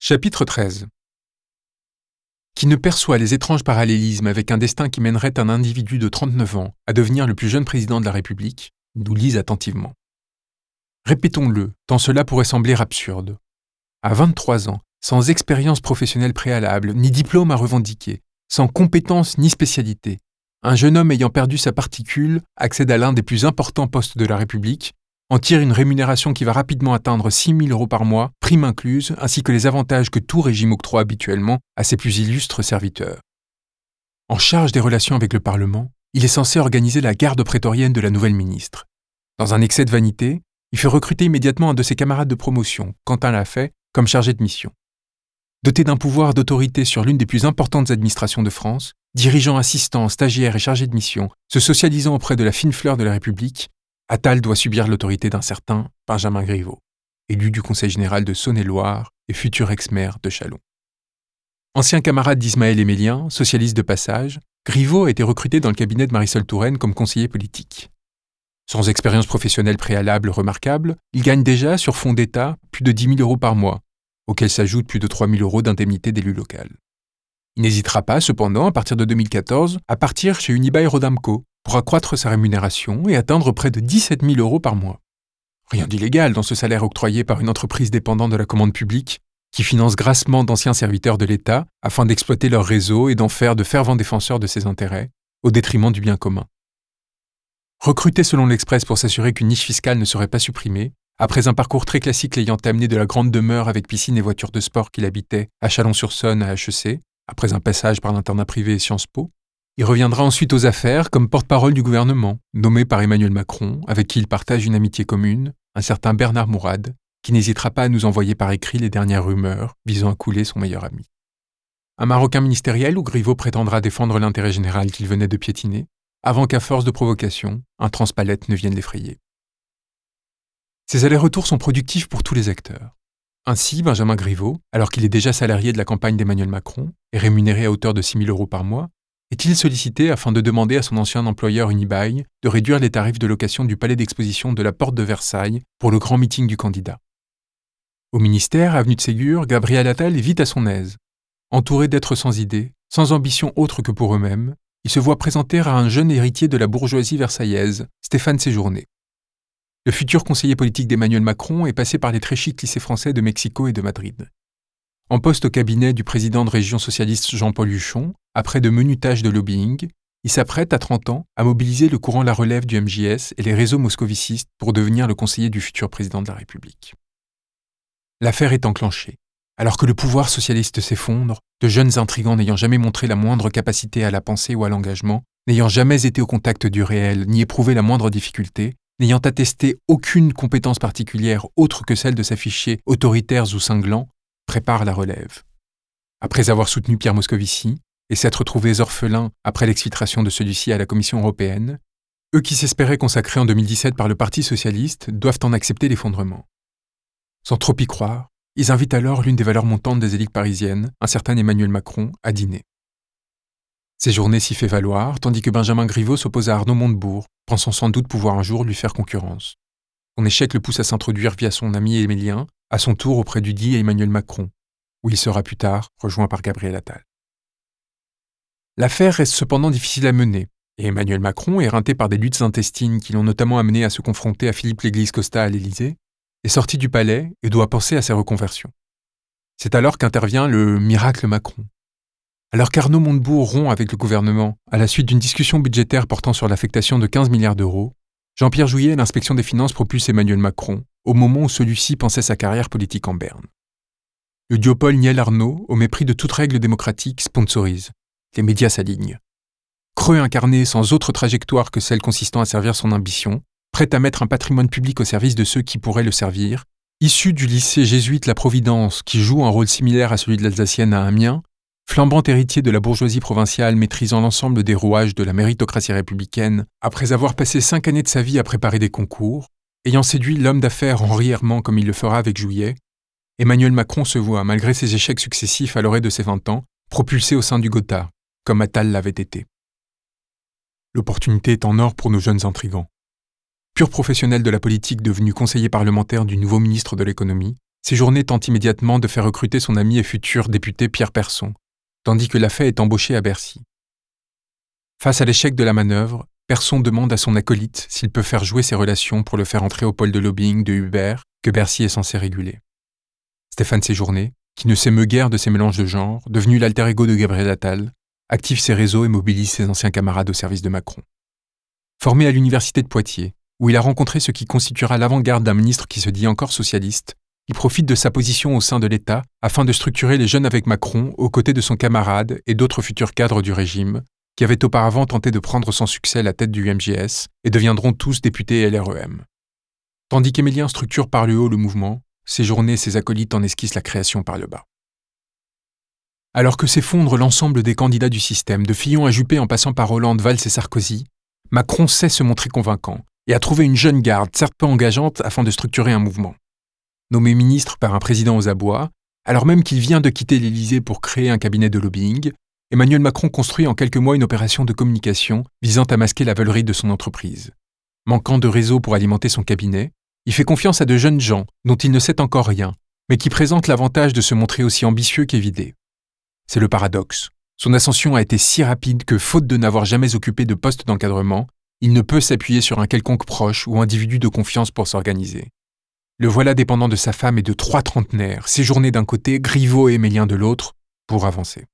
Chapitre 13 Qui ne perçoit les étranges parallélismes avec un destin qui mènerait un individu de 39 ans à devenir le plus jeune président de la République, nous lise attentivement. Répétons-le, tant cela pourrait sembler absurde. À 23 ans, sans expérience professionnelle préalable, ni diplôme à revendiquer, sans compétences ni spécialité, un jeune homme ayant perdu sa particule accède à l'un des plus importants postes de la République, en tire une rémunération qui va rapidement atteindre 6 000 euros par mois, prime incluse, ainsi que les avantages que tout régime octroie habituellement à ses plus illustres serviteurs. En charge des relations avec le Parlement, il est censé organiser la garde prétorienne de la nouvelle ministre. Dans un excès de vanité, il fait recruter immédiatement un de ses camarades de promotion, Quentin l'a fait, comme chargé de mission. Doté d'un pouvoir d'autorité sur l'une des plus importantes administrations de France, dirigeant assistant, stagiaire et chargé de mission, se socialisant auprès de la fine fleur de la République, Attal doit subir l'autorité d'un certain Benjamin Griveaux, élu du Conseil général de Saône-et-Loire et futur ex-maire de Chalon. Ancien camarade d'Ismaël Émélien, socialiste de passage, Griveaux a été recruté dans le cabinet de Marisol Touraine comme conseiller politique. Sans expérience professionnelle préalable remarquable, il gagne déjà, sur fonds d'État, plus de 10 000 euros par mois, auxquels s'ajoutent plus de 3 000 euros d'indemnité d'élu local. Il n'hésitera pas, cependant, à partir de 2014, à partir chez Unibail Rodamco pour accroître sa rémunération et atteindre près de 17 000 euros par mois. Rien d'illégal dans ce salaire octroyé par une entreprise dépendante de la commande publique, qui finance grassement d'anciens serviteurs de l'État afin d'exploiter leur réseau et d'en faire de fervents défenseurs de ses intérêts, au détriment du bien commun. Recruté selon l'Express pour s'assurer qu'une niche fiscale ne serait pas supprimée, après un parcours très classique l'ayant amené de la grande demeure avec piscine et voiture de sport qu'il habitait à Chalon-sur-Saône à HEC, après un passage par l'internat privé Sciences Po, il reviendra ensuite aux affaires comme porte-parole du gouvernement, nommé par Emmanuel Macron, avec qui il partage une amitié commune, un certain Bernard Mourad, qui n'hésitera pas à nous envoyer par écrit les dernières rumeurs visant à couler son meilleur ami. Un Marocain ministériel où Griveaux prétendra défendre l'intérêt général qu'il venait de piétiner, avant qu'à force de provocation, un transpalette ne vienne l'effrayer. Ces allers-retours sont productifs pour tous les acteurs. Ainsi, Benjamin Griveaux, alors qu'il est déjà salarié de la campagne d'Emmanuel Macron et rémunéré à hauteur de 6 000 euros par mois, est-il sollicité afin de demander à son ancien employeur Unibail de réduire les tarifs de location du palais d'exposition de la Porte de Versailles pour le grand meeting du candidat? Au ministère, avenue de Ségur, Gabriel Attal est vite à son aise. Entouré d'êtres sans idées, sans ambition autre que pour eux-mêmes, il se voit présenter à un jeune héritier de la bourgeoisie versaillaise, Stéphane Séjourné. Le futur conseiller politique d'Emmanuel Macron est passé par les très chics lycées français de Mexico et de Madrid. En poste au cabinet du président de région socialiste Jean-Paul Huchon, après de menus tâches de lobbying, il s'apprête à 30 ans à mobiliser le courant La Relève du MJS et les réseaux moscovicistes pour devenir le conseiller du futur président de la République. L'affaire est enclenchée. Alors que le pouvoir socialiste s'effondre, de jeunes intrigants n'ayant jamais montré la moindre capacité à la pensée ou à l'engagement, n'ayant jamais été au contact du réel ni éprouvé la moindre difficulté, n'ayant attesté aucune compétence particulière autre que celle de s'afficher autoritaires ou cinglants, prépare la relève. Après avoir soutenu Pierre Moscovici et s'être trouvés orphelins après l'exfiltration de celui-ci à la Commission européenne, eux qui s'espéraient consacrés en 2017 par le Parti socialiste doivent en accepter l'effondrement. Sans trop y croire, ils invitent alors l'une des valeurs montantes des élites parisiennes, un certain Emmanuel Macron, à dîner. Ces journées s'y fait valoir, tandis que Benjamin Griveaux s'oppose à Arnaud Montebourg, pensant sans doute pouvoir un jour lui faire concurrence. Son échec le pousse à s'introduire via son ami Émilien, à son tour auprès du dit Emmanuel Macron, où il sera plus tard rejoint par Gabriel Attal. L'affaire reste cependant difficile à mener, et Emmanuel Macron, éreinté par des luttes intestines qui l'ont notamment amené à se confronter à Philippe Léglise-Costa à l'Élysée, est sorti du palais et doit penser à sa reconversion. C'est alors qu'intervient le miracle Macron, alors qu'Arnaud Montebourg rompt avec le gouvernement à la suite d'une discussion budgétaire portant sur l'affectation de 15 milliards d'euros, Jean-Pierre Jouyet, l'inspection des finances, propulse Emmanuel Macron au moment où celui-ci pensait sa carrière politique en berne. Le duopole Niel-Arnaud, au mépris de toute règle démocratique, sponsorise. Les médias s'alignent. Creux incarné sans autre trajectoire que celle consistant à servir son ambition, prêt à mettre un patrimoine public au service de ceux qui pourraient le servir, issu du lycée jésuite La Providence, qui joue un rôle similaire à celui de l'Alsacienne à Amiens, Flambant héritier de la bourgeoisie provinciale maîtrisant l'ensemble des rouages de la méritocratie républicaine, après avoir passé cinq années de sa vie à préparer des concours, ayant séduit l'homme d'affaires Henri Herman comme il le fera avec Juillet, Emmanuel Macron se voit, malgré ses échecs successifs à l'orée de ses 20 ans, propulsé au sein du Gotha, comme Attal l'avait été. L'opportunité est en or pour nos jeunes intrigants. Pur professionnel de la politique devenu conseiller parlementaire du nouveau ministre de l'économie, Séjourné tente immédiatement de faire recruter son ami et futur député Pierre Persson, tandis que Lafay est embauché à Bercy. Face à l'échec de la manœuvre, Persson demande à son acolyte s'il peut faire jouer ses relations pour le faire entrer au pôle de lobbying de Hubert que Bercy est censé réguler. Stéphane Séjourné, qui ne s'émeut guère de ces mélanges de genres, devenu l'alter ego de Gabriel Attal, active ses réseaux et mobilise ses anciens camarades au service de Macron. Formé à l'université de Poitiers, où il a rencontré ce qui constituera l'avant-garde d'un ministre qui se dit encore socialiste, il profite de sa position au sein de l'État afin de structurer les jeunes avec Macron aux côtés de son camarade et d'autres futurs cadres du régime, qui avaient auparavant tenté de prendre sans succès la tête du MGS et deviendront tous députés LREM. Tandis qu'Émilien structure par le haut le mouvement, ses journées et ses acolytes en esquissent la création par le bas. Alors que s'effondre l'ensemble des candidats du système, de Fillon à Juppé en passant par Hollande, Valls et Sarkozy, Macron sait se montrer convaincant et a trouvé une jeune garde, certes peu engageante, afin de structurer un mouvement. Nommé ministre par un président aux abois, alors même qu'il vient de quitter l'Élysée pour créer un cabinet de lobbying, Emmanuel Macron construit en quelques mois une opération de communication visant à masquer la veulerie de son entreprise. Manquant de réseau pour alimenter son cabinet, il fait confiance à de jeunes gens dont il ne sait encore rien, mais qui présentent l'avantage de se montrer aussi ambitieux qu'évidé. C'est le paradoxe. Son ascension a été si rapide que, faute de n'avoir jamais occupé de poste d'encadrement, il ne peut s'appuyer sur un quelconque proche ou individu de confiance pour s'organiser. Le voilà dépendant de sa femme et de trois trentenaires, séjournés d'un côté, Griveaux et Mélien de l'autre, pour avancer.